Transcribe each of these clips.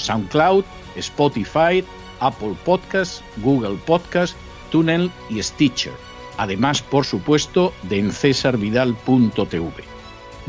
SoundCloud, Spotify, Apple Podcasts, Google Podcasts, Tunnel y Stitcher. Además, por supuesto, de encesarvidal.tv.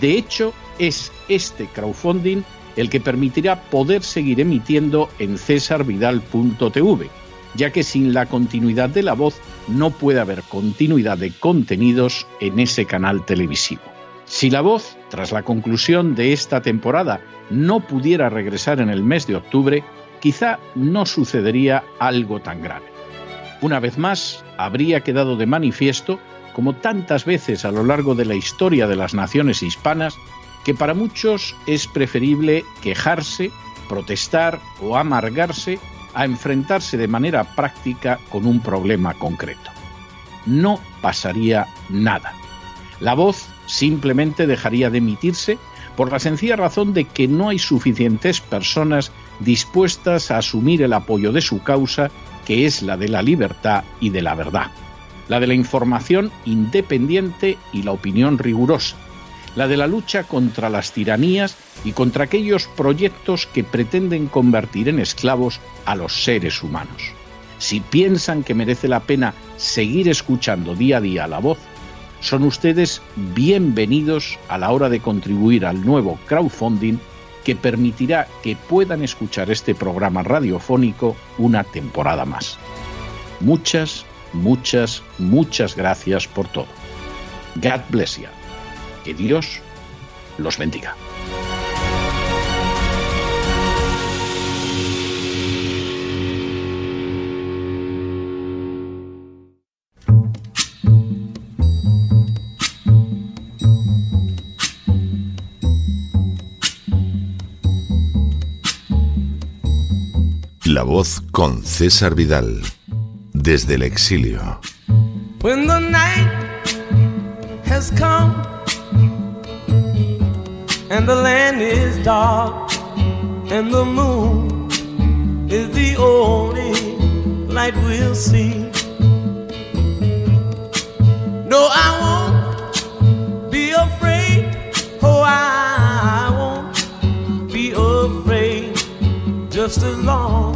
De hecho, es este crowdfunding el que permitirá poder seguir emitiendo en cesarvidal.tv, ya que sin la continuidad de la voz no puede haber continuidad de contenidos en ese canal televisivo. Si la voz, tras la conclusión de esta temporada, no pudiera regresar en el mes de octubre, quizá no sucedería algo tan grave. Una vez más, habría quedado de manifiesto, como tantas veces a lo largo de la historia de las naciones hispanas, que para muchos es preferible quejarse, protestar o amargarse a enfrentarse de manera práctica con un problema concreto. No pasaría nada. La voz simplemente dejaría de emitirse por la sencilla razón de que no hay suficientes personas dispuestas a asumir el apoyo de su causa, que es la de la libertad y de la verdad, la de la información independiente y la opinión rigurosa, la de la lucha contra las tiranías y contra aquellos proyectos que pretenden convertir en esclavos a los seres humanos. Si piensan que merece la pena seguir escuchando día a día la voz, son ustedes bienvenidos a la hora de contribuir al nuevo crowdfunding que permitirá que puedan escuchar este programa radiofónico una temporada más. Muchas, muchas, muchas gracias por todo. God bless you. Que Dios los bendiga. La voz con César Vidal, desde el exilio. When the night has come and the land is dark and the moon is the only light we'll see. No, I won't be afraid. Oh, I won't be afraid just as long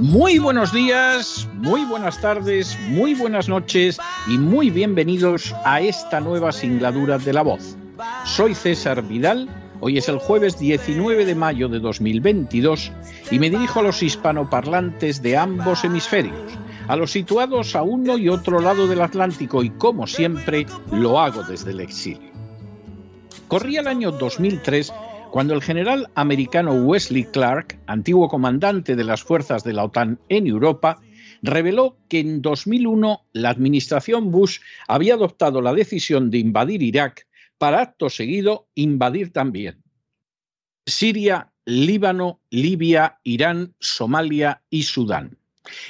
Muy buenos días, muy buenas tardes, muy buenas noches y muy bienvenidos a esta nueva singladura de La Voz. Soy César Vidal, hoy es el jueves 19 de mayo de 2022 y me dirijo a los hispanoparlantes de ambos hemisferios, a los situados a uno y otro lado del Atlántico y como siempre lo hago desde el exilio. Corría el año 2003 cuando el general americano Wesley Clark, antiguo comandante de las fuerzas de la OTAN en Europa, reveló que en 2001 la administración Bush había adoptado la decisión de invadir Irak para acto seguido invadir también Siria, Líbano, Libia, Irán, Somalia y Sudán.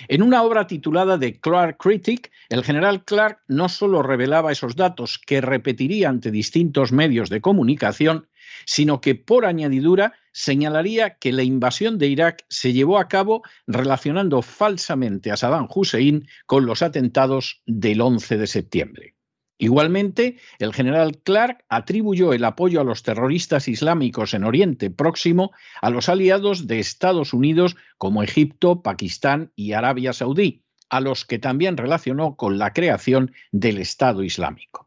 En una obra titulada The Clark Critic, el general Clark no solo revelaba esos datos que repetiría ante distintos medios de comunicación, sino que por añadidura señalaría que la invasión de Irak se llevó a cabo relacionando falsamente a Saddam Hussein con los atentados del 11 de septiembre. Igualmente, el general Clark atribuyó el apoyo a los terroristas islámicos en Oriente Próximo a los aliados de Estados Unidos como Egipto, Pakistán y Arabia Saudí, a los que también relacionó con la creación del Estado Islámico.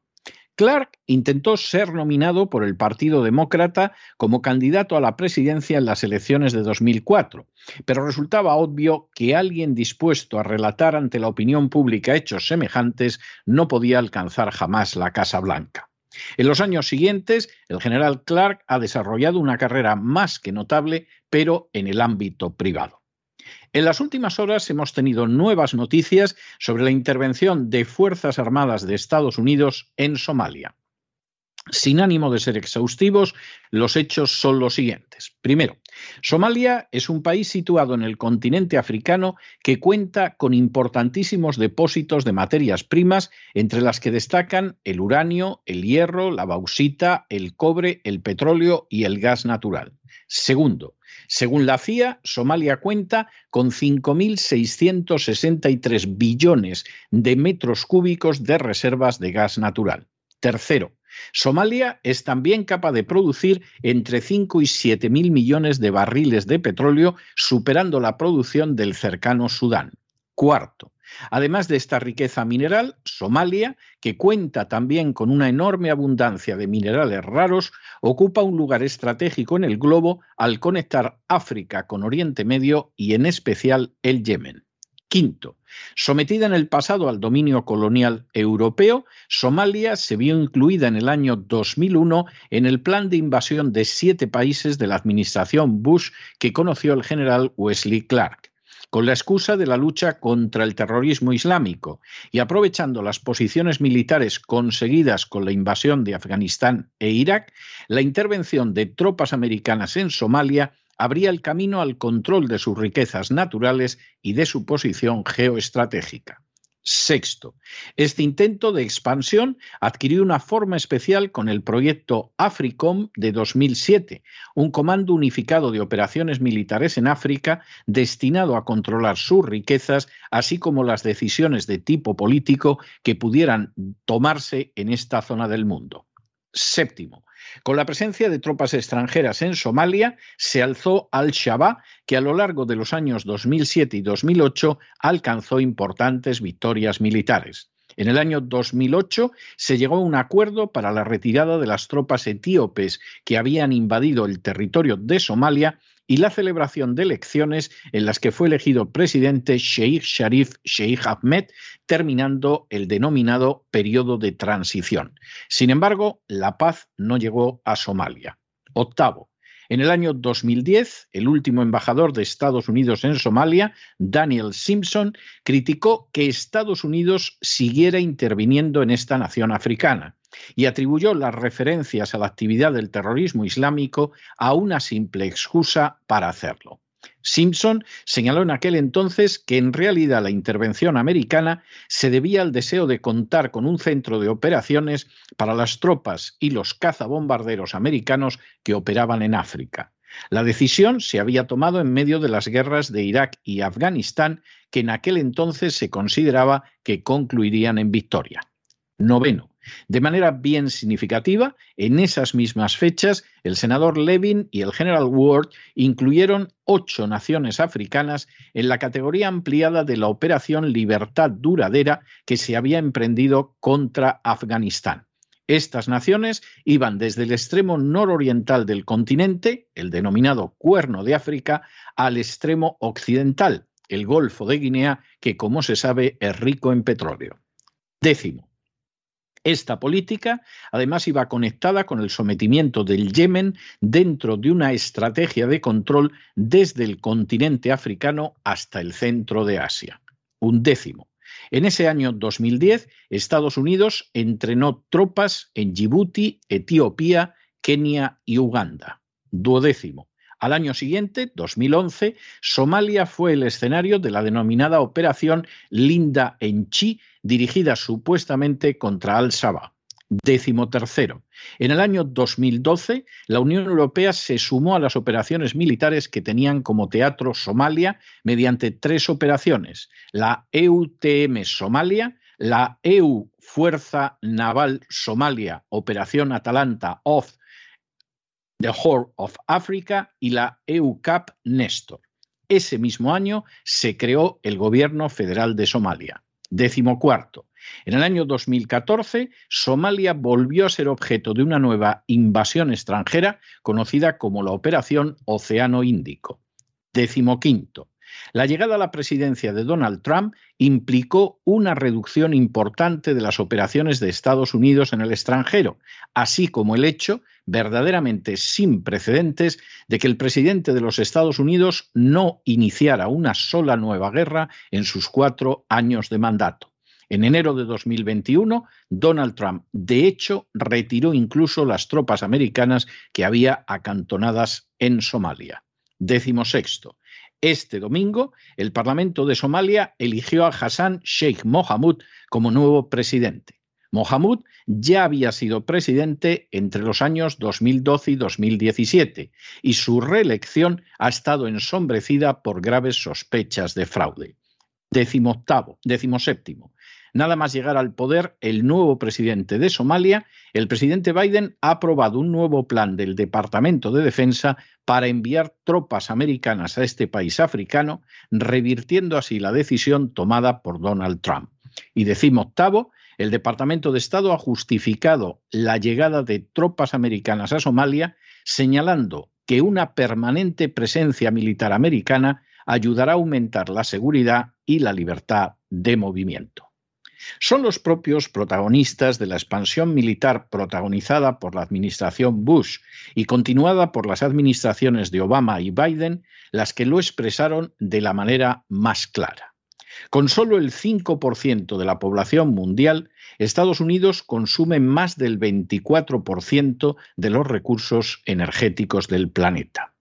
Clark intentó ser nominado por el Partido Demócrata como candidato a la presidencia en las elecciones de 2004, pero resultaba obvio que alguien dispuesto a relatar ante la opinión pública hechos semejantes no podía alcanzar jamás la Casa Blanca. En los años siguientes, el general Clark ha desarrollado una carrera más que notable, pero en el ámbito privado. En las últimas horas hemos tenido nuevas noticias sobre la intervención de Fuerzas Armadas de Estados Unidos en Somalia. Sin ánimo de ser exhaustivos, los hechos son los siguientes. Primero, Somalia es un país situado en el continente africano que cuenta con importantísimos depósitos de materias primas, entre las que destacan el uranio, el hierro, la bauxita, el cobre, el petróleo y el gas natural. Segundo, según la CIA, Somalia cuenta con 5.663 billones de metros cúbicos de reservas de gas natural. Tercero, Somalia es también capaz de producir entre 5 y 7 mil millones de barriles de petróleo, superando la producción del cercano Sudán. Cuarto, Además de esta riqueza mineral, Somalia, que cuenta también con una enorme abundancia de minerales raros, ocupa un lugar estratégico en el globo al conectar África con Oriente Medio y en especial el Yemen. Quinto, sometida en el pasado al dominio colonial europeo, Somalia se vio incluida en el año 2001 en el plan de invasión de siete países de la administración Bush que conoció el general Wesley Clark con la excusa de la lucha contra el terrorismo islámico y aprovechando las posiciones militares conseguidas con la invasión de Afganistán e Irak, la intervención de tropas americanas en Somalia abría el camino al control de sus riquezas naturales y de su posición geoestratégica. Sexto, este intento de expansión adquirió una forma especial con el proyecto AFRICOM de 2007, un comando unificado de operaciones militares en África destinado a controlar sus riquezas, así como las decisiones de tipo político que pudieran tomarse en esta zona del mundo. Séptimo, con la presencia de tropas extranjeras en Somalia, se alzó Al-Shabaab, que a lo largo de los años 2007 y 2008 alcanzó importantes victorias militares. En el año 2008 se llegó a un acuerdo para la retirada de las tropas etíopes que habían invadido el territorio de Somalia y la celebración de elecciones en las que fue elegido presidente Sheikh Sharif Sheikh Ahmed, terminando el denominado periodo de transición. Sin embargo, la paz no llegó a Somalia. Octavo, en el año 2010, el último embajador de Estados Unidos en Somalia, Daniel Simpson, criticó que Estados Unidos siguiera interviniendo en esta nación africana y atribuyó las referencias a la actividad del terrorismo islámico a una simple excusa para hacerlo. Simpson señaló en aquel entonces que en realidad la intervención americana se debía al deseo de contar con un centro de operaciones para las tropas y los cazabombarderos americanos que operaban en África. La decisión se había tomado en medio de las guerras de Irak y Afganistán, que en aquel entonces se consideraba que concluirían en victoria. Noveno. De manera bien significativa, en esas mismas fechas, el senador Levin y el general Ward incluyeron ocho naciones africanas en la categoría ampliada de la Operación Libertad Duradera que se había emprendido contra Afganistán. Estas naciones iban desde el extremo nororiental del continente, el denominado Cuerno de África, al extremo occidental, el Golfo de Guinea, que como se sabe es rico en petróleo. Décimo, esta política, además, iba conectada con el sometimiento del Yemen dentro de una estrategia de control desde el continente africano hasta el centro de Asia. Un décimo. En ese año 2010, Estados Unidos entrenó tropas en Djibouti, Etiopía, Kenia y Uganda. Duodécimo. Al año siguiente, 2011, Somalia fue el escenario de la denominada Operación Linda en Chi, dirigida supuestamente contra Al-Shabaab. Décimo tercero. En el año 2012, la Unión Europea se sumó a las operaciones militares que tenían como teatro Somalia mediante tres operaciones: la EUTM Somalia, la EU Fuerza Naval Somalia, Operación Atalanta of The Horn of Africa y la EUCAP Nestor. Ese mismo año se creó el Gobierno Federal de Somalia. Décimo cuarto. En el año 2014, Somalia volvió a ser objeto de una nueva invasión extranjera conocida como la Operación Océano Índico. Décimo quinto. La llegada a la presidencia de Donald Trump implicó una reducción importante de las operaciones de Estados Unidos en el extranjero, así como el hecho, verdaderamente sin precedentes, de que el presidente de los Estados Unidos no iniciara una sola nueva guerra en sus cuatro años de mandato. En enero de 2021, Donald Trump, de hecho, retiró incluso las tropas americanas que había acantonadas en Somalia. Décimo sexto. Este domingo, el Parlamento de Somalia eligió a Hassan Sheikh Mohamud como nuevo presidente. Mohamud ya había sido presidente entre los años 2012 y 2017 y su reelección ha estado ensombrecida por graves sospechas de fraude. Décimo octavo, décimo séptimo. Nada más llegar al poder el nuevo presidente de Somalia, el presidente Biden ha aprobado un nuevo plan del Departamento de Defensa para enviar tropas americanas a este país africano, revirtiendo así la decisión tomada por Donald Trump. Y decimo octavo, el Departamento de Estado ha justificado la llegada de tropas americanas a Somalia, señalando que una permanente presencia militar americana ayudará a aumentar la seguridad y la libertad de movimiento. Son los propios protagonistas de la expansión militar protagonizada por la administración Bush y continuada por las administraciones de Obama y Biden las que lo expresaron de la manera más clara. Con solo el 5% de la población mundial, Estados Unidos consume más del 24% de los recursos energéticos del planeta.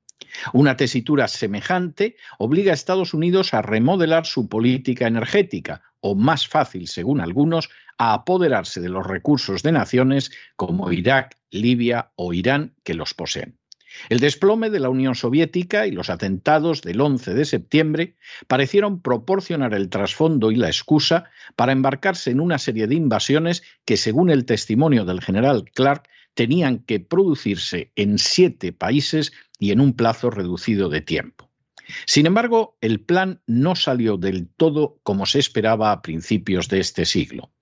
Una tesitura semejante obliga a Estados Unidos a remodelar su política energética, o más fácil, según algunos, a apoderarse de los recursos de naciones como Irak, Libia o Irán que los poseen. El desplome de la Unión Soviética y los atentados del 11 de septiembre parecieron proporcionar el trasfondo y la excusa para embarcarse en una serie de invasiones que, según el testimonio del general Clark, tenían que producirse en siete países y en un plazo reducido de tiempo. Sin embargo, el plan no salió del todo como se esperaba a principios de este siglo.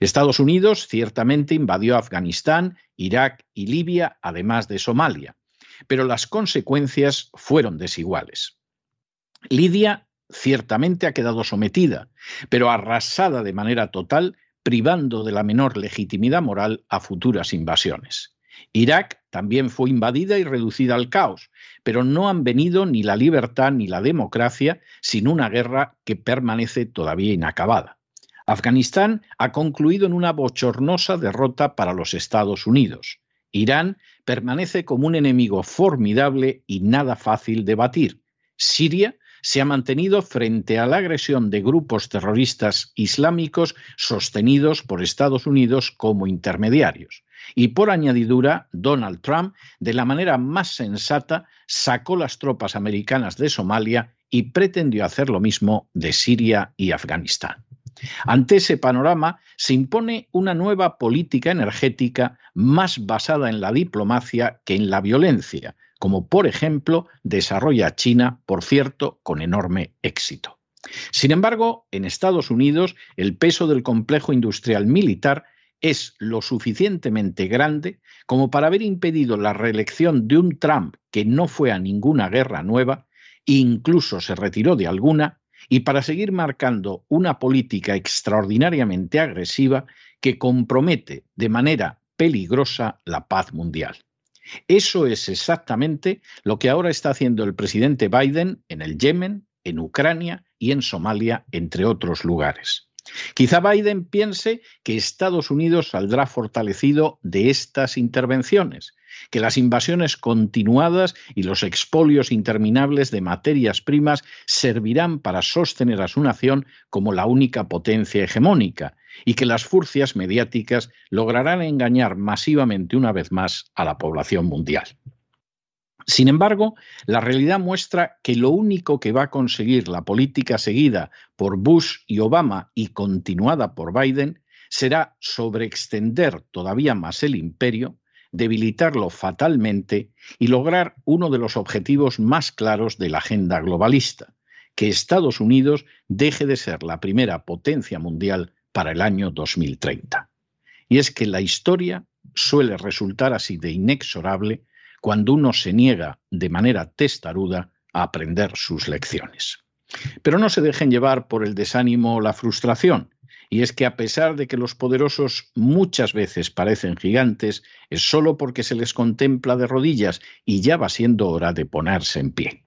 Estados Unidos ciertamente invadió Afganistán, Irak y Libia, además de Somalia, pero las consecuencias fueron desiguales. Lidia ciertamente ha quedado sometida, pero arrasada de manera total privando de la menor legitimidad moral a futuras invasiones. Irak también fue invadida y reducida al caos, pero no han venido ni la libertad ni la democracia sin una guerra que permanece todavía inacabada. Afganistán ha concluido en una bochornosa derrota para los Estados Unidos. Irán permanece como un enemigo formidable y nada fácil de batir. Siria se ha mantenido frente a la agresión de grupos terroristas islámicos sostenidos por Estados Unidos como intermediarios. Y por añadidura, Donald Trump, de la manera más sensata, sacó las tropas americanas de Somalia y pretendió hacer lo mismo de Siria y Afganistán. Ante ese panorama se impone una nueva política energética más basada en la diplomacia que en la violencia, como por ejemplo desarrolla China, por cierto, con enorme éxito. Sin embargo, en Estados Unidos el peso del complejo industrial militar es lo suficientemente grande como para haber impedido la reelección de un Trump que no fue a ninguna guerra nueva, incluso se retiró de alguna, y para seguir marcando una política extraordinariamente agresiva que compromete de manera peligrosa la paz mundial. Eso es exactamente lo que ahora está haciendo el presidente Biden en el Yemen, en Ucrania y en Somalia, entre otros lugares. Quizá Biden piense que Estados Unidos saldrá fortalecido de estas intervenciones, que las invasiones continuadas y los expolios interminables de materias primas servirán para sostener a su nación como la única potencia hegemónica y que las furcias mediáticas lograrán engañar masivamente una vez más a la población mundial. Sin embargo, la realidad muestra que lo único que va a conseguir la política seguida por Bush y Obama y continuada por Biden será sobreextender todavía más el imperio, debilitarlo fatalmente y lograr uno de los objetivos más claros de la agenda globalista, que Estados Unidos deje de ser la primera potencia mundial para el año 2030. Y es que la historia suele resultar así de inexorable cuando uno se niega de manera testaruda a aprender sus lecciones. Pero no se dejen llevar por el desánimo o la frustración, y es que a pesar de que los poderosos muchas veces parecen gigantes, es solo porque se les contempla de rodillas y ya va siendo hora de ponerse en pie.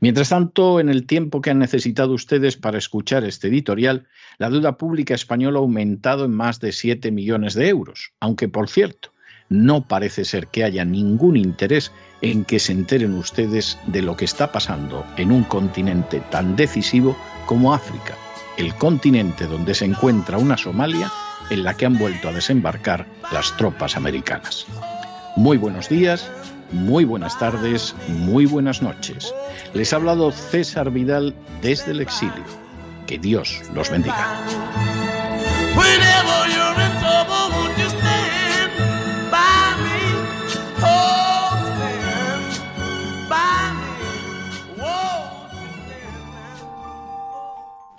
Mientras tanto, en el tiempo que han necesitado ustedes para escuchar este editorial, la deuda pública española ha aumentado en más de 7 millones de euros, aunque por cierto, no parece ser que haya ningún interés en que se enteren ustedes de lo que está pasando en un continente tan decisivo como África, el continente donde se encuentra una Somalia en la que han vuelto a desembarcar las tropas americanas. Muy buenos días muy buenas tardes, muy buenas noches. Les ha hablado César Vidal desde el exilio. Que Dios los bendiga.